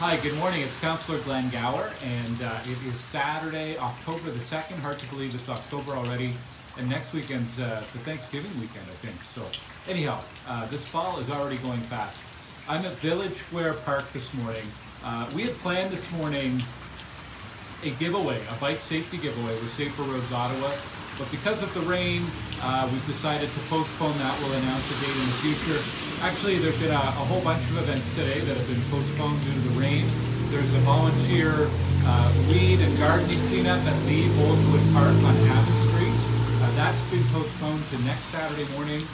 Hi, good morning. It's Councillor Glen Gower, and uh, it is Saturday, October the 2nd. Hard to believe it's October already. And next weekend's uh, the Thanksgiving weekend, I think. So, anyhow, uh, this fall is already going fast. I'm at Village Square Park this morning. Uh, we had planned this morning a giveaway, a bike safety giveaway with Safer Roads Ottawa. But because of the rain, uh, we've decided to postpone that. We'll announce a date in the future. Actually, there's been a, a whole bunch of events today that have been postponed due to the rain. There's a volunteer uh, weed and gardening cleanup at Lee Oldwood Park on Adams Street. Uh, that's been postponed to next Saturday morning.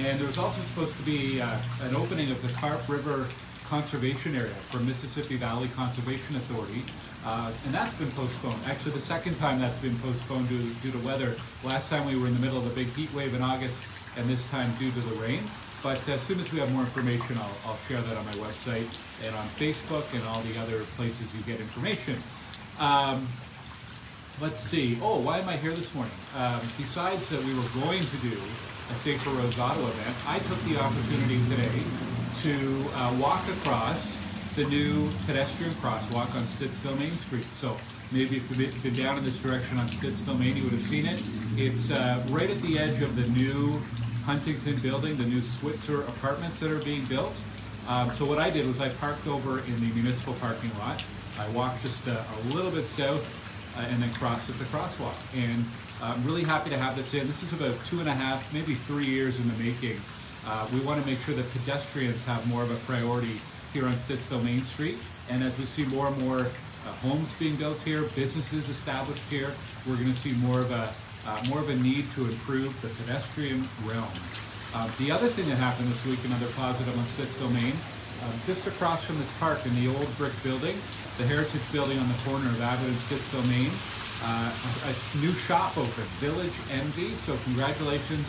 And there's also supposed to be uh, an opening of the Carp River Conservation Area for Mississippi Valley Conservation Authority. Uh, and that's been postponed. Actually, the second time that's been postponed due, due to weather. Last time we were in the middle of a big heat wave in August, and this time due to the rain. But as soon as we have more information, I'll, I'll share that on my website and on Facebook and all the other places you get information. Um, let's see. Oh, why am I here this morning? Um, besides that we were going to do a Safer Roads Ottawa event, I took the opportunity today to uh, walk across the new pedestrian crosswalk on Stittsville Main Street. So maybe if you've been down in this direction on Stittsville Main, you would have seen it. It's uh, right at the edge of the new Huntington building, the new Switzer apartments that are being built. Um, so what I did was I parked over in the municipal parking lot. I walked just uh, a little bit south uh, and then crossed at the crosswalk. And I'm really happy to have this in. This is about two and a half, maybe three years in the making. Uh, we want to make sure that pedestrians have more of a priority here on Stittsville Main Street. And as we see more and more uh, homes being built here, businesses established here, we're going to see more of a uh, more of a need to improve the pedestrian realm. Uh, the other thing that happened this week, another positive on Stittsville Main, uh, just across from this park in the old brick building, the Heritage Building on the corner of Abbott and Stittsville Main, uh, a, a new shop opened, Village Envy. So congratulations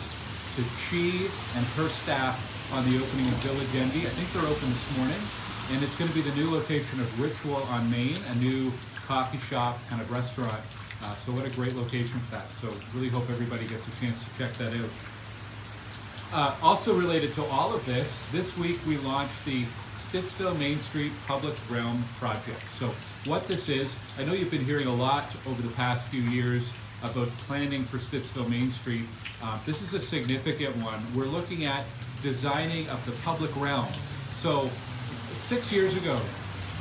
to Chi and her staff on the opening of Village Envy. I think they're open this morning. And it's going to be the new location of Ritual on Main, a new coffee shop, kind of restaurant. Uh, so what a great location for that. So really hope everybody gets a chance to check that out. Uh, also related to all of this, this week we launched the Stittsville Main Street Public Realm Project. So what this is, I know you've been hearing a lot over the past few years about planning for Stittsville Main Street. Uh, this is a significant one. We're looking at designing of the public realm. So six years ago,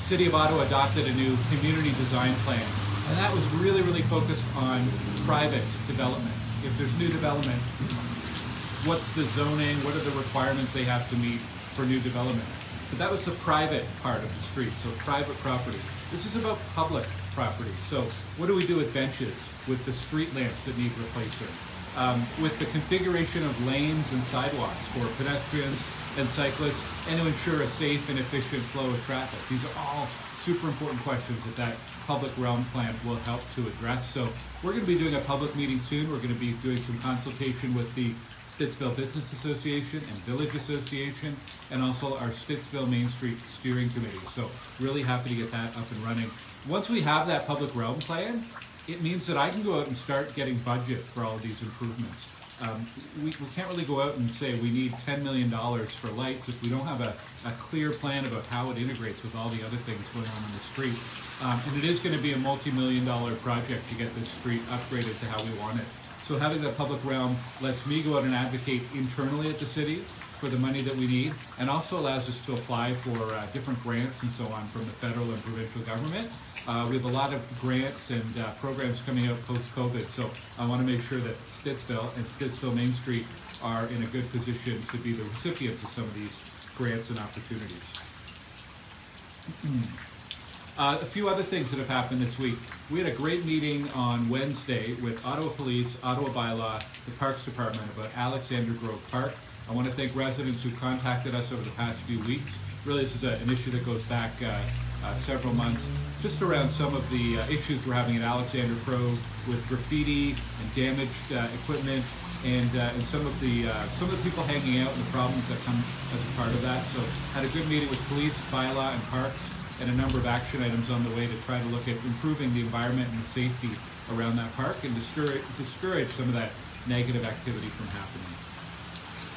City of Ottawa adopted a new community design plan, and that was really, really focused on private development. If there's new development, what's the zoning, what are the requirements they have to meet for new development? But that was the private part of the street, so private property. This is about public property. So what do we do with benches, with the street lamps that need replacing? um, with the configuration of lanes and sidewalks for pedestrians and cyclists, and to ensure a safe and efficient flow of traffic. These are all super important questions that that public realm plan will help to address. So we're going to be doing a public meeting soon. We're going to be doing some consultation with the Stittsville Business Association and Village Association, and also our Stittsville Main Street Steering Committee. So really happy to get that up and running. Once we have that public realm plan, it means that I can go out and start getting budget for all of these improvements. Um, we, we can't really go out and say we need $10 million for lights if we don't have a, a clear plan about how it integrates with all the other things going on in the street. Um, and it is going to be a multi-million dollar project to get this street upgraded to how we want it. So having the public realm lets me go out and advocate internally at the city for the money that we need, and also allows us to apply for uh, different grants and so on from the federal and provincial government. Uh, we have a lot of grants and uh, programs coming out post-COVID, so I want to make sure that Stittsville and Stittsville Main Street are in a good position to be the recipients of some of these grants and opportunities. Uh, a few other things that have happened this week. We had a great meeting on Wednesday with Ottawa Police, Ottawa Bylaw, the Parks Department about Alexander Grove Park. I want to thank residents who contacted us over the past few weeks. Really, this is a, an issue that goes back uh, uh, several months, just around some of the uh, issues we're having at Alexander Grove with graffiti and damaged uh, equipment, and uh, and some of the uh, some of the people hanging out and the problems that come as a part of that. So had a good meeting with police, bylaw, and parks, and a number of action items on the way to try to look at improving the environment and the safety around that park and discourage discourage some of that negative activity from happening.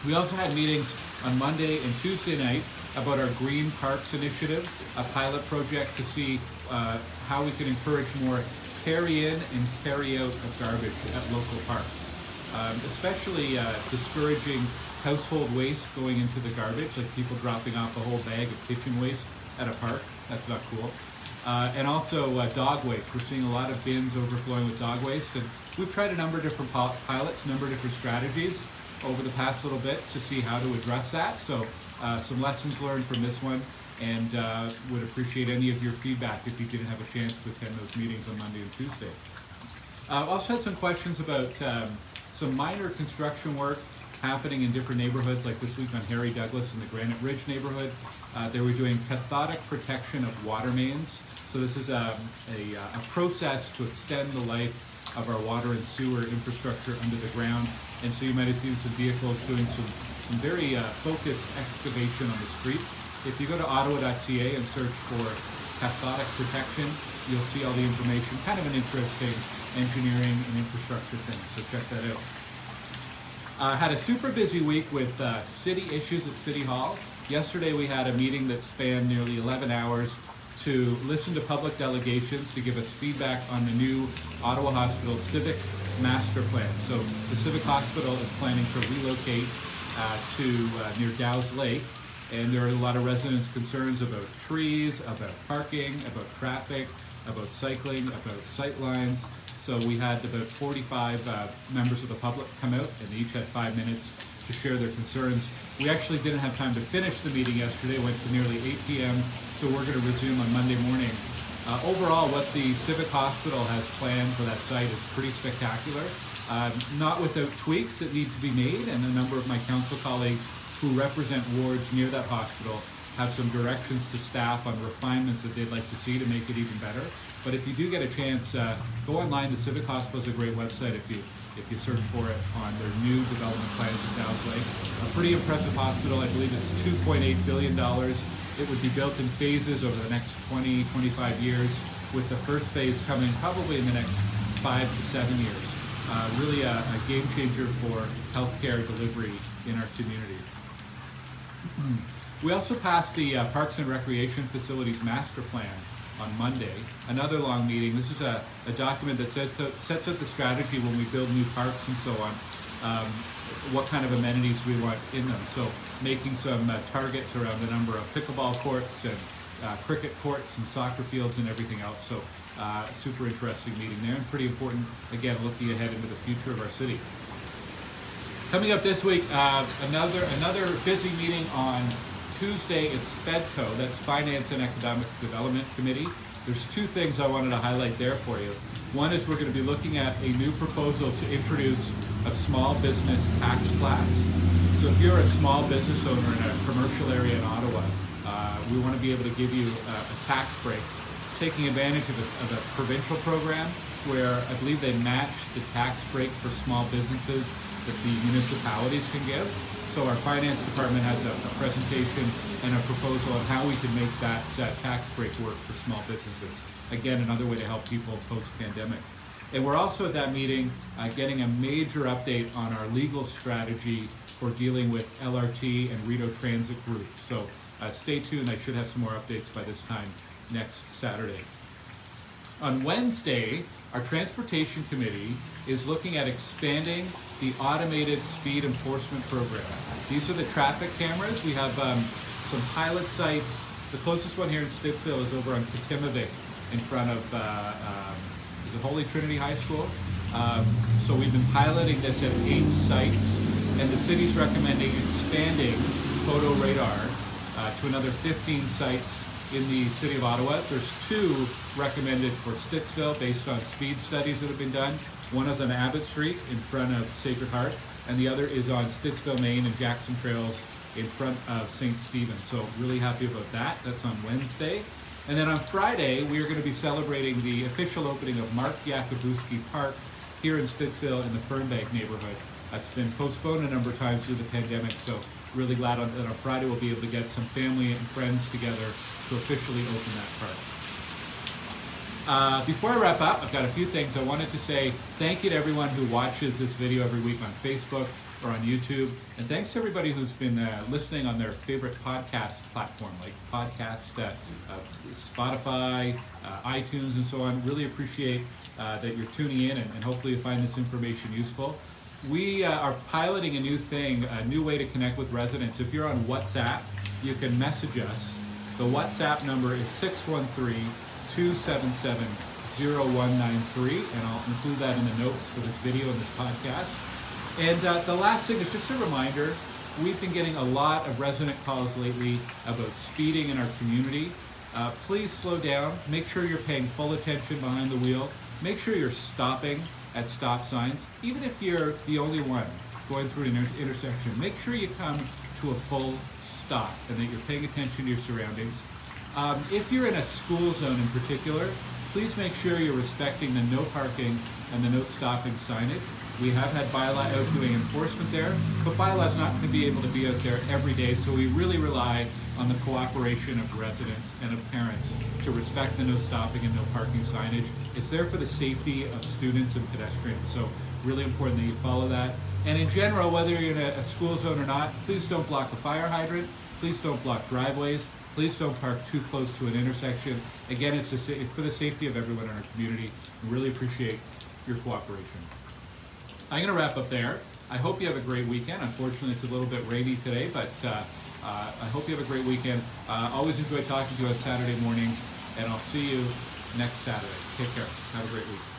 We also had meetings on Monday and Tuesday night about our Green Parks Initiative, a pilot project to see uh, how we can encourage more carry in and carry out of garbage at local parks. Um, especially uh, discouraging household waste going into the garbage, like people dropping off a whole bag of kitchen waste at a park. That's not cool. Uh, and also uh, dog waste. We're seeing a lot of bins overflowing with dog waste, and we've tried a number of different pilots, a number of different strategies over the past little bit to see how to address that. So uh, some lessons learned from this one, and uh, would appreciate any of your feedback if you didn't have a chance to attend those meetings on Monday and Tuesday. Uh, also had some questions about um, some minor construction work happening in different neighborhoods, like this week on Harry Douglas in the Granite Ridge neighborhood. Uh, they were doing cathodic protection of water mains. So this is um, a, a, a process to extend the life of our water and sewer infrastructure under the ground. And so you might have seen some vehicles doing some, some very uh, focused excavation on the streets. If you go to ottawa.ca and search for cathodic protection, you'll see all the information. Kind of an interesting engineering and infrastructure thing, so check that out. Uh, had a super busy week with uh, city issues at City Hall. Yesterday we had a meeting that spanned nearly 11 hours to listen to public delegations to give us feedback on the new Ottawa Hospital Civic Master Plan. So the Civic Hospital is planning to relocate uh, to uh, near Dow's Lake, and there are a lot of residents' concerns about trees, about parking, about traffic, about cycling, about sight lines. So we had about 45 uh, members of the public come out, and they each had five minutes to share their concerns. We actually didn't have time to finish the meeting yesterday. It went to nearly 8 p.m., so we're going to resume on Monday morning. Uh, overall, what the Civic Hospital has planned for that site is pretty spectacular. Uh, not without tweaks that need to be made, and a number of my council colleagues who represent wards near that hospital have some directions to staff on refinements that they'd like to see to make it even better. But if you do get a chance, uh, go online. The Civic Hospital is a great website if you if you search for it on their new development plans in Dow's Lake. A pretty impressive hospital. I believe it's $2.8 billion. It would be built in phases over the next 20, 25 years, with the first phase coming probably in the next five to seven years. Uh, really a, a, game changer for healthcare delivery in our community. we also passed the uh, Parks and Recreation Facilities Master Plan on Monday. Another long meeting. This is a, a document that sets up, sets up the strategy when we build new parks and so on. Um, what kind of amenities we want in them. So making some uh, targets around the number of pickleball courts and uh, cricket courts and soccer fields and everything else. So uh, super interesting meeting there and pretty important, again, looking ahead into the future of our city. Coming up this week, uh, another another busy meeting on Tuesday, it's FEDCO, that's Finance and Economic Development Committee. There's two things I wanted to highlight there for you. One is we're going to be looking at a new proposal to introduce a small business tax class. So if you're a small business owner in a commercial area in Ottawa, uh, we want to be able to give you a, a tax break, taking advantage of a, of a provincial program where I believe they match the tax break for small businesses that the municipalities can give. So our finance department has a, a presentation and a proposal on how we can make that, that tax break work for small businesses. Again, another way to help people post-pandemic. And we're also at that meeting uh, getting a major update on our legal strategy for dealing with LRT and Rideau Transit Group. So uh, stay tuned. I should have some more updates by this time next Saturday. On Wednesday, our Transportation Committee is looking at expanding the automated speed enforcement program. These are the traffic cameras. We have um, some pilot sites. The closest one here in Stittsville is over on Katimavik in front of uh, um, the Holy Trinity High School. Um, so we've been piloting this at eight sites, and the city's recommending expanding photo radar uh, to another 15 sites in the city of Ottawa. There's two recommended for Stittsville based on speed studies that have been done. One is on Abbott Street in front of Sacred Heart, and the other is on Stittsville, Main and Jackson Trails in front of St. Stephen. So really happy about that. That's on Wednesday. And then on Friday, we are going to be celebrating the official opening of Mark Yakabuski Park here in Stittsville in the Fernbank neighborhood. That's been postponed a number of times due to the pandemic, so really glad on, that on Friday we'll be able to get some family and friends together to officially open that park. Uh, before I wrap up, I've got a few things I wanted to say. Thank you to everyone who watches this video every week on Facebook. or on YouTube. And thanks to everybody who's been uh, listening on their favorite podcast platform, like podcast, uh, Spotify, uh, iTunes, and so on. Really appreciate uh, that you're tuning in, and, and hopefully you find this information useful. We uh, are piloting a new thing, a new way to connect with residents. If you're on WhatsApp, you can message us. The WhatsApp number is 613 277 0193, and I'll include that in the notes for this video and this podcast. And uh, the last thing is just a reminder we've been getting a lot of resident calls lately about speeding in our community. Uh, please slow down, make sure you're paying full attention behind the wheel, make sure you're stopping at stop signs, even if you're the only one going through an inter- intersection, make sure you come to a full stop and that you're paying attention to your surroundings. Um, if you're in a school zone in particular, please make sure you're respecting the no parking and the no stopping signage. We have had bylaw out doing enforcement there, but bylaw's not going to be able to be out there every day, so we really rely on the cooperation of residents and of parents to respect the no stopping and no parking signage. It's there for the safety of students and pedestrians, so really important that you follow that. And in general, whether you're in a, a school zone or not, please don't block the fire hydrant, please don't block driveways, please don't park too close to an intersection. Again, it's the sa- for the safety of everyone in our community. We really appreciate your cooperation. I'm going to wrap up there. I hope you have a great weekend. Unfortunately, it's a little bit rainy today, but uh, uh, I hope you have a great weekend. Uh, always enjoy talking to you on Saturday mornings, and I'll see you next Saturday. Take care. Have a great week.